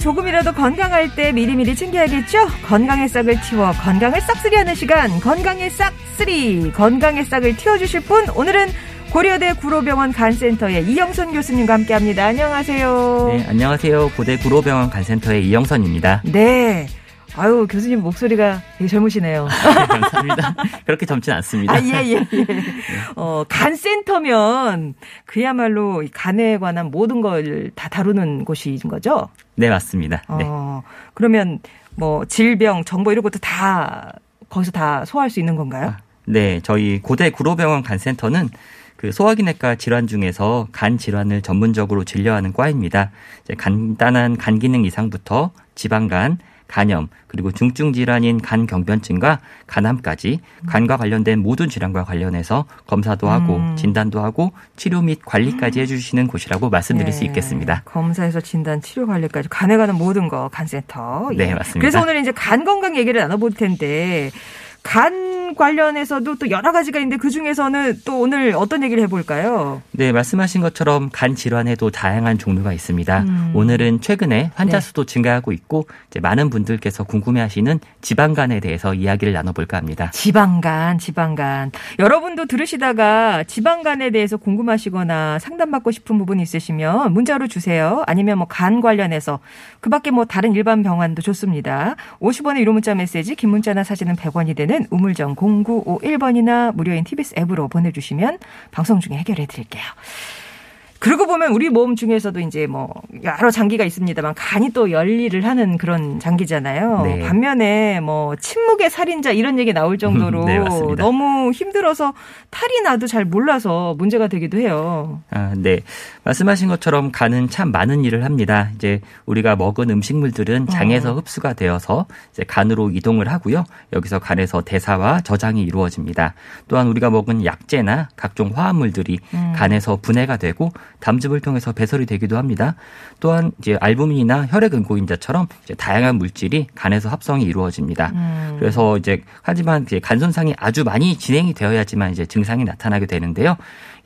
조금이라도 건강할 때 미리미리 챙겨야겠죠? 건강의 싹을 틔워 건강을 싹쓸이 하는 시간 건강의 싹쓸이 건강의 싹을 틔워주실 분 오늘은 고려대 구로병원 간센터의 이영선 교수님과 함께합니다. 안녕하세요. 네, 안녕하세요. 고대 구로병원 간센터의 이영선입니다. 네. 아유 교수님 목소리가 되게 젊으시네요. 네, 감사합니다. 그렇게 젊진 않습니다. 아, 예, 예, 예. 어, 간센터면 그야말로 이 간에 관한 모든 걸 다 다루는 곳인 거죠? 네, 맞습니다. 네. 어, 그러면 뭐 질병, 정보 이런 것도 다 거기서 다 소화할 수 있는 건가요? 네, 저희 고대 구로병원 간센터는 그 소화기내과 질환 중에서 간 질환을 전문적으로 진료하는 과입니다. 이제 간단한 간 기능 이상부터 지방간, 간염, 그리고 중증 질환인 간 경변증과 간암까지 간과 관련된 모든 질환과 관련해서 검사도 하고 음. 진단도 하고 치료 및 관리까지 해주시는 곳이라고 말씀드릴 수 네. 있겠습니다. 검사에서 진단, 치료 관리까지 간에 관한 모든 거 간센터. 네, 맞습니다. 그래서 오늘 이제 간 건강 얘기를 나눠볼 텐데 간 관련해서도 또 여러 가지가 있는데 그 중에서는 또 오늘 어떤 얘기를 해볼까요? 네, 말씀하신 것처럼 간 질환에도 다양한 종류가 있습니다. 음. 오늘은 최근에 환자 네. 수도 증가하고 있고 많은 분들께서 궁금해하시는 지방간에 대해서 이야기를 나눠볼까 합니다. 지방간, 지방간. 여러분도 들으시다가 지방간에 대해서 궁금하시거나 상담받고 싶은 부분 있으시면 문자로 주세요. 아니면 뭐 간 관련해서 그 밖에 뭐 다른 일반 병원도 좋습니다. 50원의 유료 문자 메시지, 긴 문자나 사진은 100원이 되는 우물정 0951번이나 무료인 TBS 앱으로 보내주시면 방송 중에 해결해 드릴게요. 그러고 보면 우리 몸 중에서도 이제 뭐 여러 장기가 있습니다만 간이 또 열일을 하는 그런 장기잖아요. 네. 반면에 뭐 침묵의 살인자 이런 얘기 나올 정도로 네. 너무 힘들어서 탈이 나도 잘 몰라서 문제가 되기도 해요. 아, 네. 말씀하신 것처럼 간은 참 많은 일을 합니다. 이제 우리가 먹은 음식물들은 장에서 흡수가 되어서 이제 간으로 이동을 하고요. 여기서 간에서 대사와 저장이 이루어집니다. 또한 우리가 먹은 약재나 각종 화합물들이 간에서 분해가 되고 담즙을 통해서 배설이 되기도 합니다. 또한 이제 알부민이나 혈액 응고인자처럼 이제 다양한 물질이 간에서 합성이 이루어집니다. 그래서 이제 하지만 이제 간 손상이 아주 많이 진행이 되어야지만 이제 증상이 나타나게 되는데요.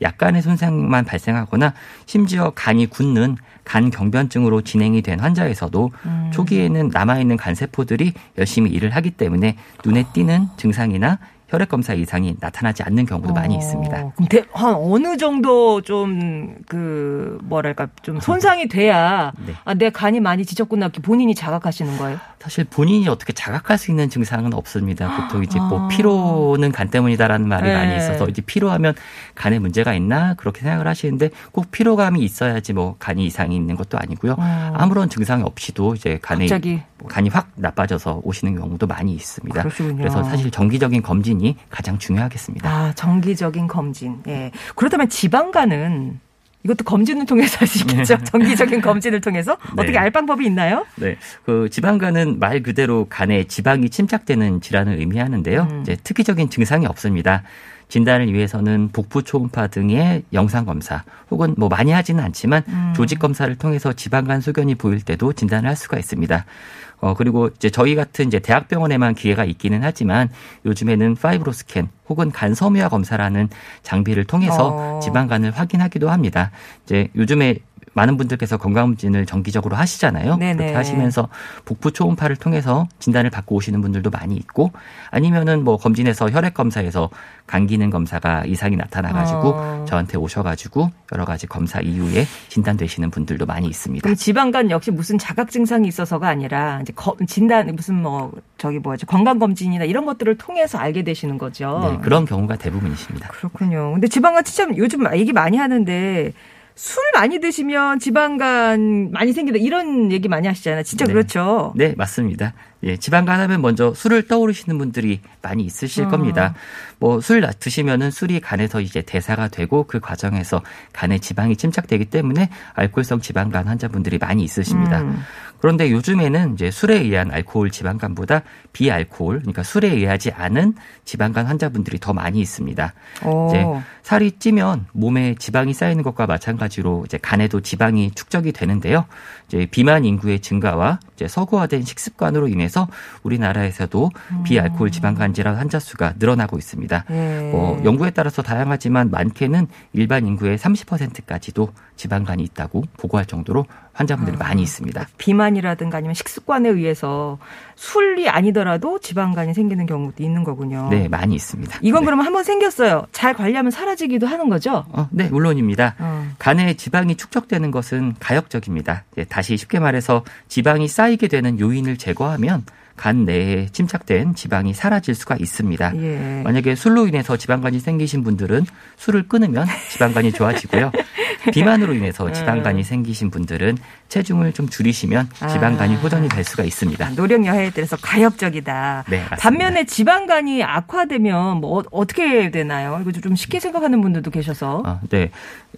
약간의 손상만 발생하거나 심지어 간이 굳는 간 경변증으로 진행이 된 환자에서도 초기에는 남아있는 간 세포들이 열심히 일을 하기 때문에 눈에 띄는 증상이나 혈액 검사 이상이 나타나지 않는 경우도 많이 어, 있습니다. 그럼 대- 한 어느 정도 좀 그 뭐랄까 좀 손상이 돼야 네. 아, 내 간이 많이 지쳤구나 이렇게 본인이 자각하시는 거예요. 사실 본인이 어떻게 자각할 수 있는 증상은 없습니다. 보통 이제 뭐 아. 피로는 간 때문이다라는 말이 네. 많이 있어서 이제 피로하면 간에 문제가 있나 그렇게 생각을 하시는데 꼭 피로감이 있어야지 뭐 간이 이상이 있는 것도 아니고요. 어. 아무런 증상이 없이도 이제 간에 갑자기 간이 확 나빠져서 오시는 경우도 많이 있습니다. 그러시군요. 그래서 사실 정기적인 검진이 가장 중요하겠습니다. 아, 정기적인 검진. 예. 그렇다면 지방간은 이것도 검진을 통해서 하시겠죠? 정기적인 검진을 통해서? 네. 어떻게 알 방법이 있나요? 네, 그 지방간은 말 그대로 간에 지방이 침착되는 질환을 의미하는데요. 음. 이제 특이적인 증상이 없습니다. 진단을 위해서는 복부 초음파 등의 영상 검사 혹은 뭐 많이 하지는 않지만 음. 조직 검사를 통해서 지방간 소견이 보일 때도 진단을 할 수가 있습니다. 어 그리고 이제 저희 같은 이제 대학병원에만 기회가 있기는 하지만 요즘에는 파이브로 스캔 혹은 간 섬유화 검사라는 장비를 통해서 어. 지방간을 확인하기도 합니다. 이제 요즘에 많은 분들께서 건강검진을 정기적으로 하시잖아요. 네네. 그렇게 하시면서 복부 초음파를 통해서 진단을 받고 오시는 분들도 많이 있고 아니면은 뭐 검진에서 혈액 검사에서 간 기능 검사가 이상이 나타나가지고 어. 저한테 오셔가지고 여러 가지 검사 이후에 진단되시는 분들도 많이 있습니다. 지방간 역시 무슨 자각 증상이 있어서가 아니라 이제 거- 진단 무슨 뭐 저기 뭐죠 건강 검진이나 이런 것들을 통해서 알게 되시는 거죠. 네, 그런 경우가 대부분이십니다. 그렇군요. 근데 지방간 진짜 요즘 얘기 많이 하는데 술 많이 드시면 지방간 많이 생긴다 이런 얘기 많이 하시잖아요. 진짜 네. 그렇죠. 네, 맞습니다. 예, 지방간 하면 먼저 술을 떠오르시는 분들이 많이 있으실 어. 겁니다. 뭐 술 드시면은 술이 간에서 이제 대사가 되고 그 과정에서 간에 지방이 침착되기 때문에 알코올성 지방간 환자분들이 많이 있으십니다. 음. 그런데 요즘에는 이제 술에 의한 알코올 지방간보다 비알코올, 그러니까 술에 의하지 않은 지방간 환자분들이 더 많이 있습니다. 오. 이제 살이 찌면 몸에 지방이 쌓이는 것과 마찬가지로 이제 간에도 지방이 축적이 되는데요. 이제 비만 인구의 증가와 이제 서구화된 식습관으로 인해서 우리나라에서도 비알코올 지방간 질환 환자 수가 늘어나고 있습니다. 예. 뭐 연구에 따라서 다양하지만 많게는 일반 인구의 30%까지도 지방간이 있다고 보고할 정도로 환자분들이 많이 있습니다. 비만이라든가 아니면 식습관에 의해서 술이 아니더라도 지방간이 생기는 경우도 있는 거군요. 네, 많이 있습니다. 이건 네. 그러면 한번 생겼어요. 잘 관리하면 사라지기도 하는 거죠? 어, 네, 물론입니다. 어. 간에 지방이 축적되는 것은 가역적입니다. 예, 다시 쉽게 말해서 지방이 쌓이게 되는 요인을 제거하면 간 내에 침착된 지방이 사라질 수가 있습니다. 예. 만약에 술로 인해서 지방간이 생기신 분들은 술을 끊으면 지방간이 좋아지고요. 비만으로 인해서 지방간이 생기신 분들은 체중을 좀 줄이시면 지방간이 아. 호전이 될 수가 있습니다. 노력 여하에 따라서 가역적이다. 네, 맞습니다. 반면에 지방간이 악화되면 뭐 어- 어떻게 되나요? 이거 좀 쉽게 생각하는 분들도 계셔서. 어, 네.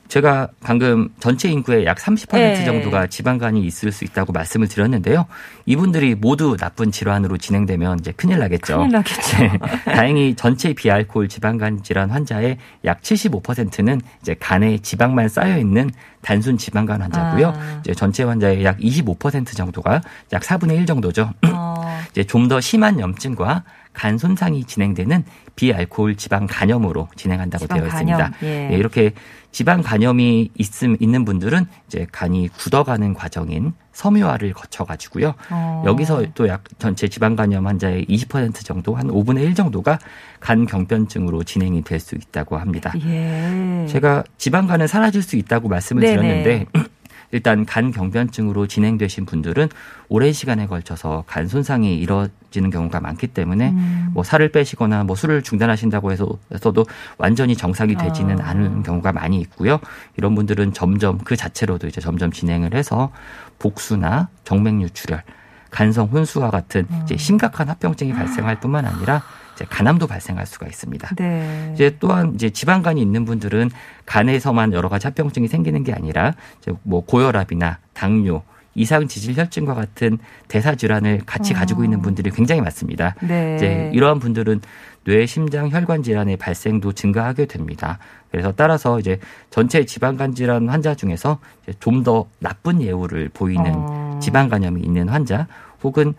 제가 방금 전체 인구의 약 30% 예. 정도가 지방간이 있을 수 있다고 말씀을 드렸는데요. 이분들이 모두 나쁜 질환으로 진행되면 이제 큰일 나겠죠. 큰일 나겠죠. 네. 다행히 전체 비알코올 지방간 질환 환자의 약 75%는 이제 간에 지방만 쌓여 있는 단순 지방간 환자고요. 아. 이제 전체 환자의 약 25% 정도가 약 4분의 1 정도죠. 어, 이제 좀 더 심한 염증과 간 손상이 진행되는 비알코올 지방 간염으로 진행한다고 지방 되어 있습니다. 간염, 예. 예, 이렇게 지방 간염이 있음 있는 분들은 이제 간이 굳어가는 과정인 섬유화를 거쳐 가지고요. 어. 여기서 또 약 전체 지방 간염 환자의 20% 정도 한 5분의 1 정도가 간 경변증으로 진행이 될 수 있다고 합니다. 예. 제가 지방간은 사라질 수 있다고 말씀을 네네. 드렸는데 일단 간 경변증으로 진행되신 분들은 오랜 시간에 걸쳐서 간 손상이 이뤄지는 경우가 많기 때문에 음. 뭐 살을 빼시거나 뭐 술을 중단하신다고 해서 해서도 완전히 정상이 되지는 아. 않은 경우가 많이 있고요. 이런 분들은 점점 그 자체로도 이제 점점 진행을 해서 복수나 정맥류 출혈, 간성 혼수와 같은 음. 이제 심각한 합병증이 발생할 뿐만 아니라 이제 간암도 발생할 수가 있습니다. 네. 이제 또한 이제 지방간이 있는 분들은 간에서만 여러 가지 합병증이 생기는 게 아니라 이제 뭐 고혈압이나 당뇨, 이상 지질 혈증과 같은 대사 질환을 같이 가지고 있는 분들이 굉장히 많습니다. 네. 이제 이러한 분들은 뇌, 심장, 혈관 질환의 발생도 증가하게 됩니다. 그래서 따라서 이제 전체 지방간 질환 환자 중에서 좀 더 나쁜 예후를 보이는 어. 지방간염이 있는 환자 혹은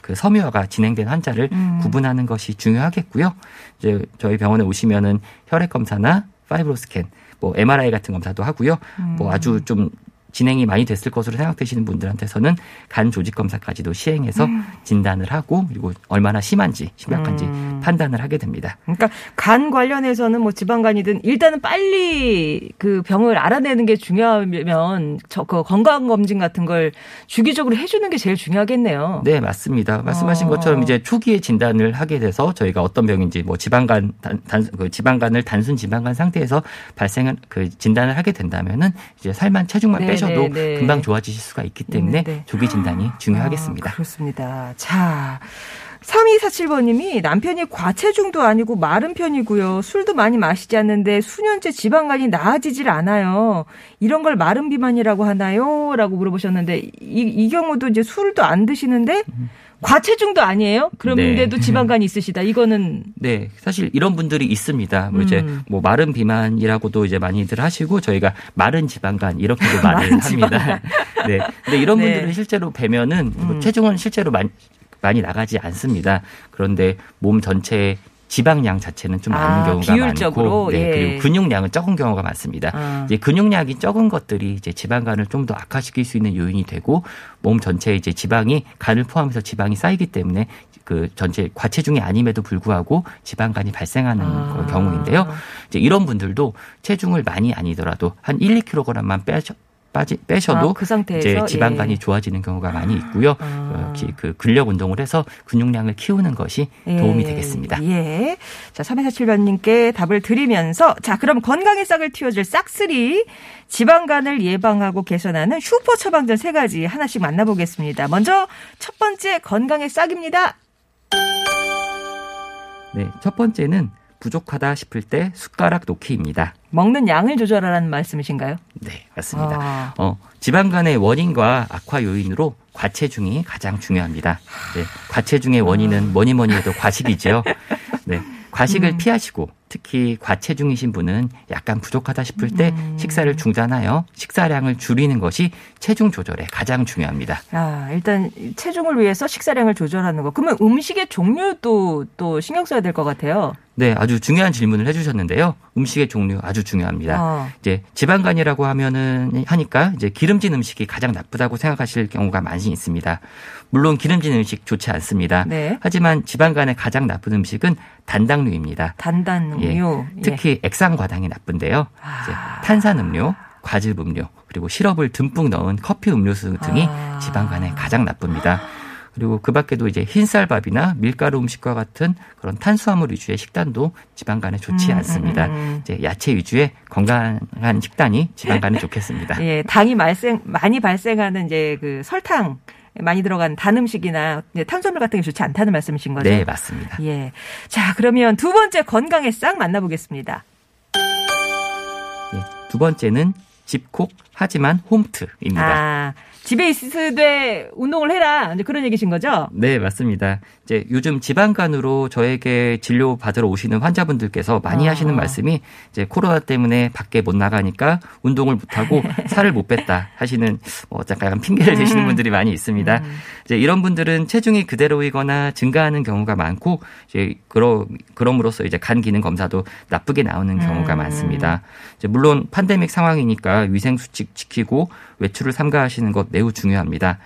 그 섬유화가 진행된 환자를 음. 구분하는 것이 중요하겠고요. 이제 저희 병원에 오시면은 혈액 검사나 파이브로 스캔, 뭐 MRI 같은 검사도 하고요. 음. 뭐 아주 좀 진행이 많이 됐을 것으로 생각되시는 분들한테서는 간 조직 검사까지도 시행해서 음. 진단을 하고 그리고 얼마나 심한지 심각한지 음. 판단을 하게 됩니다. 그러니까 간 관련해서는 뭐 지방간이든 일단은 빨리 그 병을 알아내는 게 중요하면 저그 건강 검진 같은 걸 주기적으로 해주는 게 제일 중요하겠네요. 네, 맞습니다. 말씀하신 어. 것처럼 이제 초기에 진단을 하게 돼서 저희가 어떤 병인지 뭐 지방간 단, 단- 그 지방간을 단순 지방간 상태에서 발생을 그 진단을 하게 된다면은 이제 살만 체중만 네, 빼셔도 네, 네. 금방 좋아지실 수가 있기 때문에 있는데. 조기 진단이 중요하겠습니다. 아, 그렇습니다. 자. 3247번님이 남편이 과체중도 아니고 마른 편이고요. 술도 많이 마시지 않는데 수년째 지방간이 나아지질 않아요. 이런 걸 마른 비만이라고 하나요? 라고 물어보셨는데 이, 이 경우도 이제 술도 안 드시는데 과체중도 아니에요? 그런데도 네. 지방간이 있으시다. 이거는 네, 사실 이런 분들이 있습니다. 뭐 이제 음. 뭐 마른 비만이라고도 이제 많이들 하시고 저희가 마른 지방간 이렇게도 마른 합니다. 네, 근데 이런 네. 분들은 실제로 뵈면은 뭐 음. 체중은 실제로 많이, 많이 나가지 않습니다. 그런데 몸 전체의 지방량 자체는 좀 많은 아, 경우가 비율적으로, 많고, 네, 예. 그리고 근육량은 적은 경우가 많습니다. 아. 이제 근육량이 적은 것들이 이제 지방간을 좀 더 악화시킬 수 있는 요인이 되고 몸 전체에 이제 지방이 간을 포함해서 지방이 쌓이기 때문에 그 전체 과체중이 아님에도 불구하고 지방간이 발생하는 아. 그 경우인데요. 이제 이런 분들도 체중을 많이 아니더라도 한 1, 2kg만 빼 빠지 빼셔도 아, 그? 이제 지방간이 예. 좋아지는 경우가 많이 있고요. 아. 어, 기- 그 근력 운동을 해서 근육량을 키우는 것이 도움이 예, 되겠습니다. 예. 자, 3247번님께 답을 드리면서, 자, 그럼 건강의 싹을 틔워줄 싹쓸이, 지방간을 예방하고 개선하는 슈퍼 처방전 세 가지 하나씩 만나보겠습니다. 먼저, 첫 번째 건강의 싹입니다. 네, 첫 번째는 부족하다 싶을 때 숟가락 놓기입니다. 먹는 양을 조절하라는 말씀이신가요? 네, 맞습니다. 아. 어, 지방간의 원인과 악화 요인으로 과체중이 가장 중요합니다. 네, 과체중의 원인은 뭐니 뭐니 해도 과식이지요. 네, 과식을 음. 피하시고 특히 과체중이신 분은 약간 부족하다 싶을 때 음. 식사를 중단하여 식사량을 줄이는 것이 체중 조절에 가장 중요합니다. 아, 일단 체중을 위해서 식사량을 조절하는 거. 그러면 음식의 종류도 또 신경 써야 될 것 같아요. 네, 아주 중요한 질문을 해주셨는데요. 음식의 종류 아주 중요합니다. 어. 이제 지방간이라고 하면은 하니까 이제 기름진 음식이 가장 나쁘다고 생각하실 경우가 많이 있습니다. 물론 기름진 음식 좋지 않습니다. 네. 하지만 지방간에 가장 나쁜 음식은 단당류입니다. 단단 예, 음료. 예. 특히 액상과당이 나쁜데요. 이제 탄산음료, 과즙음료, 그리고 시럽을 듬뿍 넣은 커피 음료수 등이 아. 지방간에 가장 나쁩니다. 그리고 그 밖에도 이제 흰쌀밥이나 밀가루 음식과 같은 그런 탄수화물 위주의 식단도 지방간에 좋지 음, 않습니다. 음, 음. 이제 야채 위주의 건강한 식단이 지방간에 좋겠습니다. 예, 당이 발생 많이 발생하는 이제 그 설탕 많이 들어간 단 음식이나 탄수화물 같은 게 좋지 않다는 말씀이신 거죠? 네, 맞습니다. 예. 자, 그러면 두 번째 건강의 싹 만나보겠습니다. 예, 두 번째는 집콕 하지만 홈트입니다. 아, 집에 있으되 운동을 해라. 이제 그런 얘기신 거죠? 네, 맞습니다. 이제 요즘 지방간으로 저에게 진료 받으러 오시는 환자분들께서 많이 아. 하시는 말씀이 이제 코로나 때문에 밖에 못 나가니까 운동을 못 하고 살을 못 뺐다 하시는 뭐 약간 핑계를 대시는 음. 분들이 많이 있습니다. 이제 이런 분들은 체중이 그대로이거나 증가하는 경우가 많고 이제 그러 그럼으로써 이제 간 기능 검사도 나쁘게 나오는 경우가 음. 많습니다. 물론 팬데믹 상황이니까 위생 수칙 지키고 외출을 삼가하시는 것 매우 중요합니다.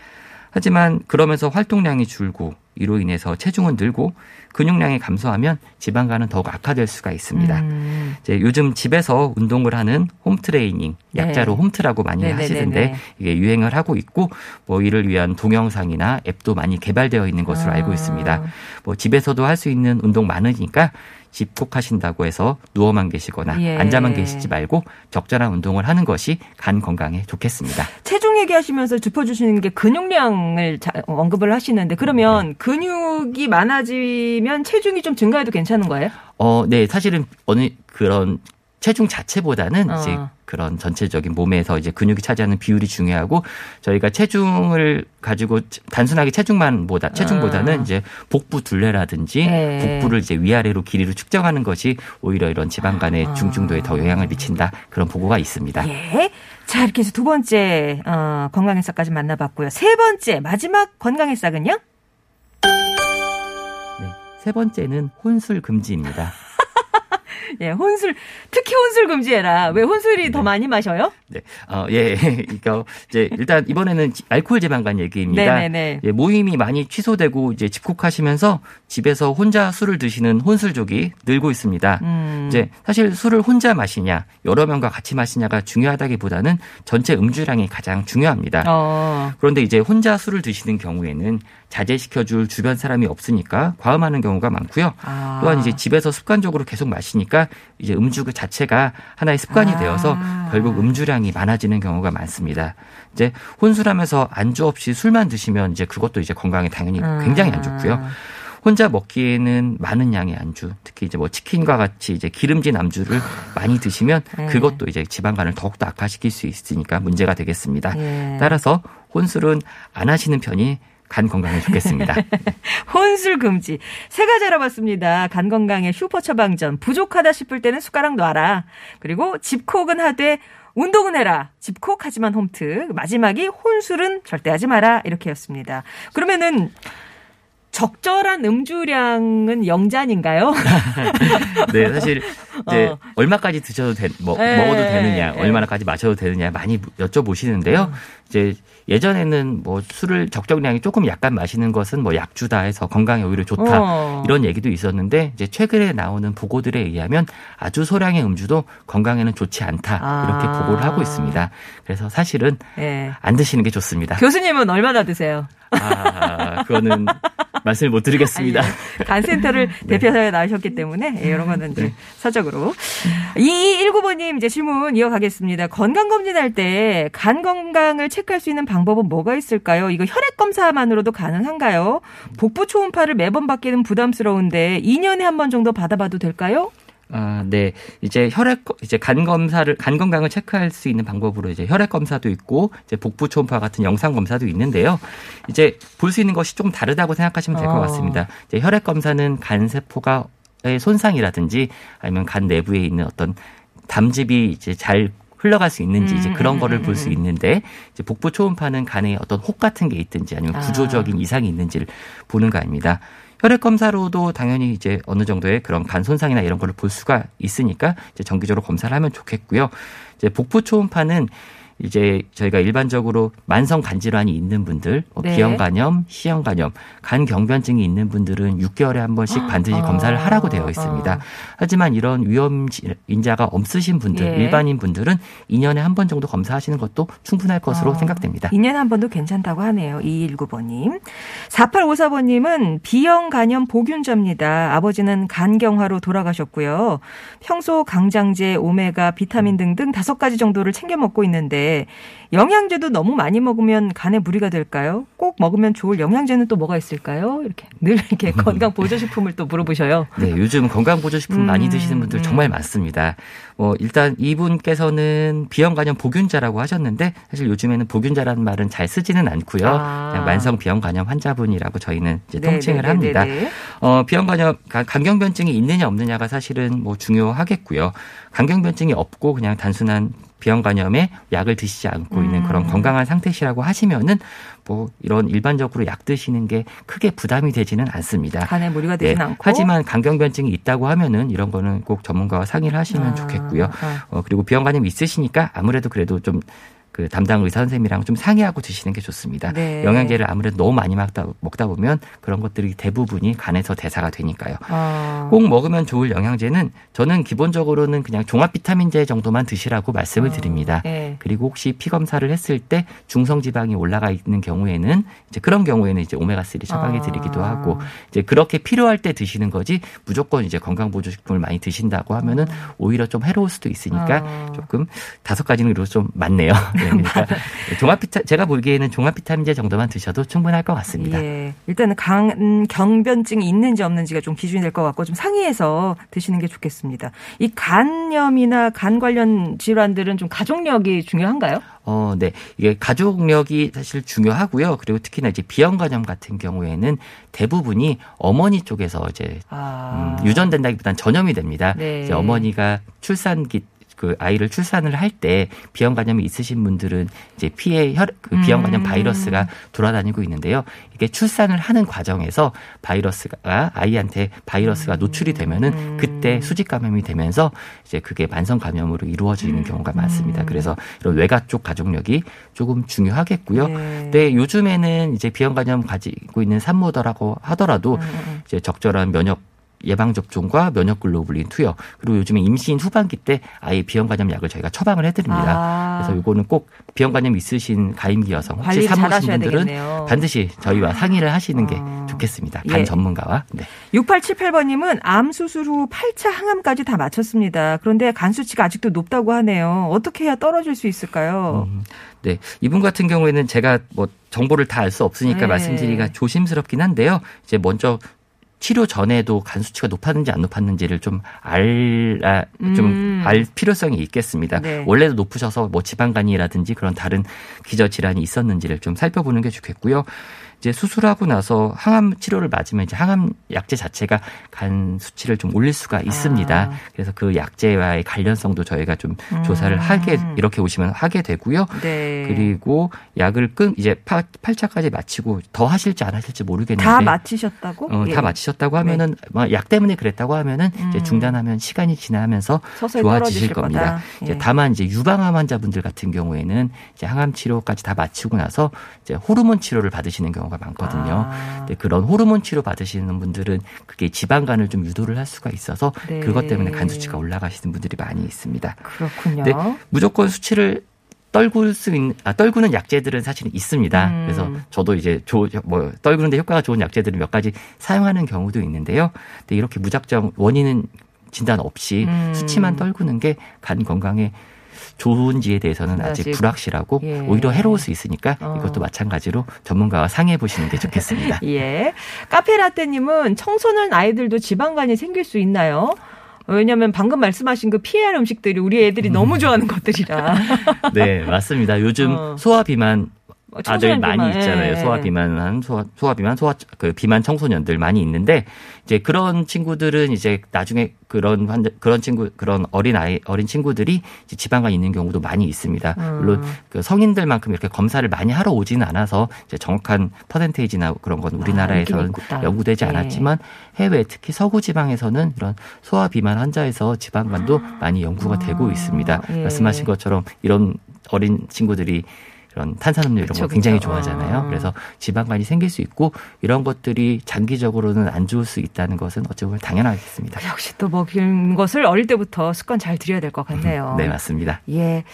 하지만 그러면서 활동량이 줄고 이로 인해서 체중은 늘고 근육량이 감소하면 지방간은 더욱 악화될 수가 있습니다. 음, 이제 요즘 집에서 운동을 하는 홈트레이닝, 네. 약자로 홈트라고 많이 네네네네. 하시던데 이게 유행을 하고 있고 뭐 이를 위한 동영상이나 앱도 많이 개발되어 있는 것으로 아. 알고 있습니다. 뭐 집에서도 할 수 있는 운동 많으니까 집콕하신다고 해서 누워만 계시거나 예. 앉아만 계시지 말고 적절한 운동을 하는 것이 간 건강에 좋겠습니다. 체중 얘기하시면서 짚어주시는 게 근육량을 자- 언급을 하시는데 그러면 근육이 많아지면 체중이 좀 증가해도 괜찮은 거예요? 어, 네, 사실은 어느 그런 체중 자체보다는 어. 이제 그런 전체적인 몸에서 이제 근육이 차지하는 비율이 중요하고 저희가 체중을 가지고 단순하게 체중만 보다 체중보다는 아. 이제 복부 둘레라든지 네. 복부를 이제 위아래로 길이로 측정하는 것이 오히려 이런 지방 간의 아. 중증도에 더 영향을 미친다 그런 보고가 있습니다. 예. 자, 이렇게 해서 두 번째 어, 건강의 싹까지 만나봤고요. 세 번째 마지막 건강의 싹은요? 네, 세 번째는 혼술 금지입니다. 예, 혼술 특히 혼술 금지해라. 왜 혼술이 더 많이 마셔요? 네, 어, 예, 이거 이제 일단 이번에는 지- 알코올 지방간 얘기입니다. 네네네. 예, 모임이 많이 취소되고 이제 집콕하시면서 집에서 혼자 술을 드시는 혼술족이 늘고 있습니다. 음. 이제 사실 술을 혼자 마시냐 여러 명과 같이 마시냐가 중요하다기보다는 전체 음주량이 가장 중요합니다. 어. 그런데 이제 혼자 술을 드시는 경우에는 자제시켜줄 주변 사람이 없으니까 과음하는 경우가 많고요. 아. 또한 이제 집에서 습관적으로 계속 마시니까 이제 음주 그 자체가 하나의 습관이 아. 되어서 결국 음주량이 많아지는 경우가 많습니다. 이제 혼술하면서 안주 없이 술만 드시면 이제 그것도 이제 건강에 당연히 음. 굉장히 안 좋고요. 혼자 먹기에는 많은 양의 안주, 특히 이제 뭐 치킨과 같이 이제 기름진 안주를 많이 드시면 네. 그것도 이제 지방간을 더욱더 악화시킬 수 있으니까 문제가 되겠습니다. 예. 따라서 혼술은 안 하시는 편이 간 건강에 좋겠습니다. 혼술 금지. 세 가지 알아봤습니다. 간 건강의 슈퍼 처방전. 부족하다 싶을 때는 숟가락 놔라. 그리고 집콕은 하되 운동은 해라. 집콕 하지만 홈트. 마지막이 혼술은 절대 하지 마라. 이렇게였습니다. 그러면은 적절한 음주량은 영잔인가요? 네, 사실 이제 어. 얼마까지 드셔도 되, 뭐, 예, 먹어도 되느냐, 예. 얼마나까지 마셔도 되느냐 많이 여쭤보시는데요. 음. 이제 예전에는 뭐 술을 적정량이 조금 약간 마시는 것은 뭐 약주다 해서 건강에 오히려 좋다 어. 이런 얘기도 있었는데 이제 최근에 나오는 보고들에 의하면 아주 소량의 음주도 건강에는 좋지 않다 이렇게 아. 보고를 하고 있습니다. 그래서 사실은 예. 안 드시는 게 좋습니다. 교수님은 얼마나 드세요? 아, 그거는 말씀을 못 드리겠습니다. 예. 간센터를 대표하여 나오셨기 때문에 예, 이런 거는 이제 사적으로. 2219번님 이제 질문 이어가겠습니다. 건강검진 할 때 간 건강을 체크할 수 있는 방법은 뭐가 있을까요? 이거 혈액 검사만으로도 가능한가요? 복부 초음파를 매번 받기는 부담스러운데 2년에 한 번 정도 받아봐도 될까요? 아, 네. 이제 혈액 이제 간 검사를 간 건강을 체크할 수 있는 방법으로 이제 혈액 검사도 있고 이제 복부 초음파 같은 영상 검사도 있는데요. 이제 볼 수 있는 것이 조금 다르다고 생각하시면 될것 어. 같습니다. 이제 혈액 검사는 간 세포가 의 손상이라든지 아니면 간 내부에 있는 어떤 담즙이 이제 잘 흘러갈 수 있는지 이제 음, 그런 음, 거를 음, 볼수 음. 있는데 이제 복부 초음파는 간에 어떤 혹 같은 게 있든지 아니면 아. 구조적인 이상이 있는지를 보는 거 아닙니다. 혈액 검사로도 당연히 이제 어느 정도의 그런 간 손상이나 이런 거를 볼 수가 있으니까 이제 정기적으로 검사를 하면 좋겠고요. 이제 복부 초음파는 이제 저희가 일반적으로 만성 간 질환이 있는 분들, 뭐 네. 비형 간염, 시형 간염, 간 경변증이 있는 분들은 6개월에 한 번씩 반드시 아. 검사를 하라고 되어 있습니다. 아. 하지만 이런 위험 인자가 없으신 분들, 예. 일반인 분들은 2년에 한 번 정도 검사하시는 것도 충분할 것으로 어, 생각됩니다. 2년에 한 번도 괜찮다고 하네요. 2219번님. 4854번님은 B형 간염 보균자입니다. 아버지는 간경화로 돌아가셨고요. 평소 강장제, 오메가, 비타민 등등 다섯 가지 정도를 챙겨 먹고 있는데 영양제도 너무 많이 먹으면 간에 무리가 될까요? 꼭 먹으면 좋을 영양제는 또 뭐가 있을까요? 이렇게 늘 이렇게 건강 보조식품을 또 물어보셔요. 네, 요즘 건강 보조식품 음, 많이 드시는 분들 음. 정말 많습니다. 뭐 일단 이분께서는 비형 간염 보균자라고 하셨는데 사실 요즘에는 보균자라는 말은 잘 쓰지는 않고요. 아. 그냥 만성 비형 간염 환자분이라고 저희는 이제 네, 통칭을 네, 네, 합니다. 네, 네. 어, 비형 간염 간- 간경변증이 있느냐 없느냐가 사실은 뭐 중요하겠고요. 간경변증이 없고 그냥 단순한 비형 간염에 약을 드시지 않고 있는 그런 음. 건강한 상태시라고 하시면은 뭐 이런 일반적으로 약 드시는 게 크게 부담이 되지는 않습니다. 간에 무리가 되진 네, 않고. 하지만 간경변증이 있다고 하면은 이런 거는 꼭 전문가와 상의를 하시면 아, 좋겠고요. 아. 어, 그리고 비형 간염이 있으시니까 아무래도 그래도 좀 그 담당 의사 선생님이랑 좀 상의하고 드시는 게 좋습니다. 네. 영양제를 아무래도 너무 많이 먹다, 먹다 보면 그런 것들이 대부분이 간에서 대사가 되니까요. 아. 꼭 먹으면 좋을 영양제는 저는 기본적으로는 그냥 종합 비타민제 정도만 드시라고 말씀을 어, 드립니다. 예. 그리고 혹시 피 검사를 했을 때 중성 지방이 올라가 있는 경우에는 이제 그런 경우에는 이제 오메가 3 처방해 아. 드리기도 하고 이제 그렇게 필요할 때 드시는 거지 무조건 이제 건강 보조 식품을 많이 드신다고 하면은 오히려 좀 해로울 수도 있으니까 아. 조금 다섯 가지는 그래도 좀 많네요. 네, 그러니까 종합 비타 제가 보기에는 종합 비타민제 정도만 드셔도 충분할 것 같습니다. 예. 일단은 강, 음, 경변증이 있는지 없는지가 좀 기준이 될 것 같고 좀 상의해서 드시는 게 좋겠습니다. 이 간염이나 간 관련 질환들은 좀 가족력이 중요한가요? 어, 네. 이게 가족력이 사실 중요하고요. 그리고 특히나 이제 비형 간염 같은 경우에는 대부분이 어머니 쪽에서 이제 아. 음, 유전된다기보다는 전염이 됩니다. 네. 이제 어머니가 출산기 그 아이를 출산을 할 때 비형 간염이 있으신 분들은 이제 피에 혈, 그 비형 간염 음. 바이러스가 돌아다니고 있는데요. 이게 출산을 하는 과정에서 바이러스가 아이한테 바이러스가 노출이 되면은 음. 그때 수직 감염이 되면서 이제 그게 만성 감염으로 이루어지는 경우가 많습니다. 그래서 이런 외가 쪽 가족력이 조금 중요하겠고요. 네. 네, 요즘에는 이제 비형 간염 가지고 있는 산모더라고 하더라도 음, 음. 이제 적절한 면역 예방 접종과 면역 글로불린 투여 그리고 요즘에 임신 후반기 때 아예 비형간염 약을 저희가 처방을 해드립니다. 아. 그래서 요거는 꼭 비형간염 있으신 가임기 여성 혹시 하셔야 분들은 되겠네요. 반드시 저희와 상의를 하시는 게 아. 좋겠습니다. 예. 간 전문가와. 네. 6878번님은 암 수술 후 8차 항암까지 다 마쳤습니다. 그런데 간 수치가 아직도 높다고 하네요. 어떻게 해야 떨어질 수 있을까요? 음, 네. 이분 같은 경우에는 제가 뭐 정보를 다 알 수 없으니까 네. 말씀드리기가 조심스럽긴 한데요. 이제 먼저 치료 전에도 간 수치가 높았는지 안 높았는지를 좀 알아 음. 좀알 필요성이 있겠습니다. 네. 원래도 높으셔서 뭐 지방간이라든지 그런 다른 기저 질환이 있었는지를 좀 살펴보는 게 좋겠고요. 이제 수술하고 나서 항암 치료를 맞으면 이제 항암 약제 자체가 간 수치를 좀 올릴 수가 있습니다. 아. 그래서 그 약제와의 관련성도 저희가 좀 음. 조사를 하게 이렇게 오시면 하게 되고요. 네. 그리고 약을 끈 이제 팔, 팔자까지 마치고 더 하실지 안 하실지 모르겠는데 다 마치셨다고? 어, 예. 다 마치셨다고 하면은 뭐약 때문에 그랬다고 하면은 이제 음. 중단하면 시간이 지나면서 좋아지실 겁니다. 거다. 이제 예. 다만 이제 유방암 환자분들 같은 경우에는 이제 항암 치료까지 다 마치고 나서 이제 호르몬 치료를 받으시는 경우 가 많거든요. 아. 근데 그런 호르몬 치료 받으시는 분들은 그게 지방간을 좀 유도를 할 수가 있어서 네. 그것 때문에 간 수치가 올라가시는 분들이 많이 있습니다. 그렇군요. 네. 무조건 수치를 떨굴 수 있는 아 떨구는 약제들은 사실은 있습니다. 음. 그래서 저도 이제 조, 뭐 떨구는데 효과가 좋은 약제들을 몇 가지 사용하는 경우도 있는데요. 근데 이렇게 무작정 원인은 진단 없이 음. 수치만 떨구는 게 간 건강에 좋은지에 대해서는 아직, 아직, 불확실하고 예. 오히려 해로울 수 있으니까 어. 이것도 마찬가지로 전문가와 상의해 보시는 게 좋겠습니다. 예. 카페라떼님은 청소년 아이들도 지방간이 생길 수 있나요? 왜냐면 방금 말씀하신 그 피해야 할 음식들이 우리 애들이 너무 좋아하는 것들이라. 네, 맞습니다. 요즘 어. 소화 비만 아들 청소년 많이 비만, 있잖아요. 예. 소화 비만한 소화 소화 비만 소화 그 비만 청소년들 많이 있는데 이제 그런 친구들은 이제 나중에 그런 환자 그런 친구 그런 어린 아이 어린 친구들이 지방간 있는 경우도 많이 있습니다. 음. 물론 그 성인들만큼 이렇게 검사를 많이 하러 오지는 않아서 이제 정확한 퍼센테이지나 그런 건 우리나라에서는 있다. 연구되지 예. 않았지만 해외 특히 서구 지방에서는 이런 소화 비만 환자에서 지방간도 많이 연구가 되고 있습니다. 아. 예. 말씀하신 것처럼 이런 어린 친구들이 이런 탄산음료 이런 거 굉장히 그쵸. 좋아하잖아요. 아. 그래서 지방간이 생길 수 있고 이런 것들이 장기적으로는 안 좋을 수 있다는 것은 어찌 보면 당연하겠습니다. 역시 또 먹이는 것을 어릴 때부터 습관 잘 들여야 될 것 같네요. 네, 맞습니다. 예.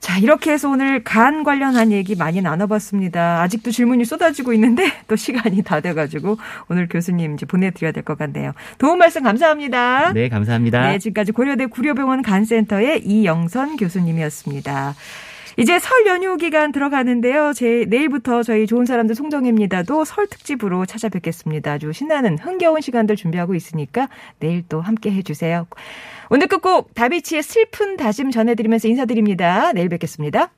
자, 이렇게 해서 오늘 간 관련한 얘기 많이 나눠봤습니다. 아직도 질문이 쏟아지고 있는데 또 시간이 다 돼가지고 오늘 교수님 이제 보내드려야 될 것 같네요. 도움 말씀 감사합니다. 네, 감사합니다. 네, 지금까지 고려대 구려병원 간센터의 이영선 교수님이었습니다. 이제 설 연휴 기간 들어가는데요. 제 내일부터 저희 좋은 사람들 송정입니다도 설 특집으로 찾아뵙겠습니다. 아주 신나는 흥겨운 시간들 준비하고 있으니까 내일 또 함께 해주세요. 오늘 끝곡 다비치의 슬픈 다짐 전해드리면서 인사드립니다. 내일 뵙겠습니다.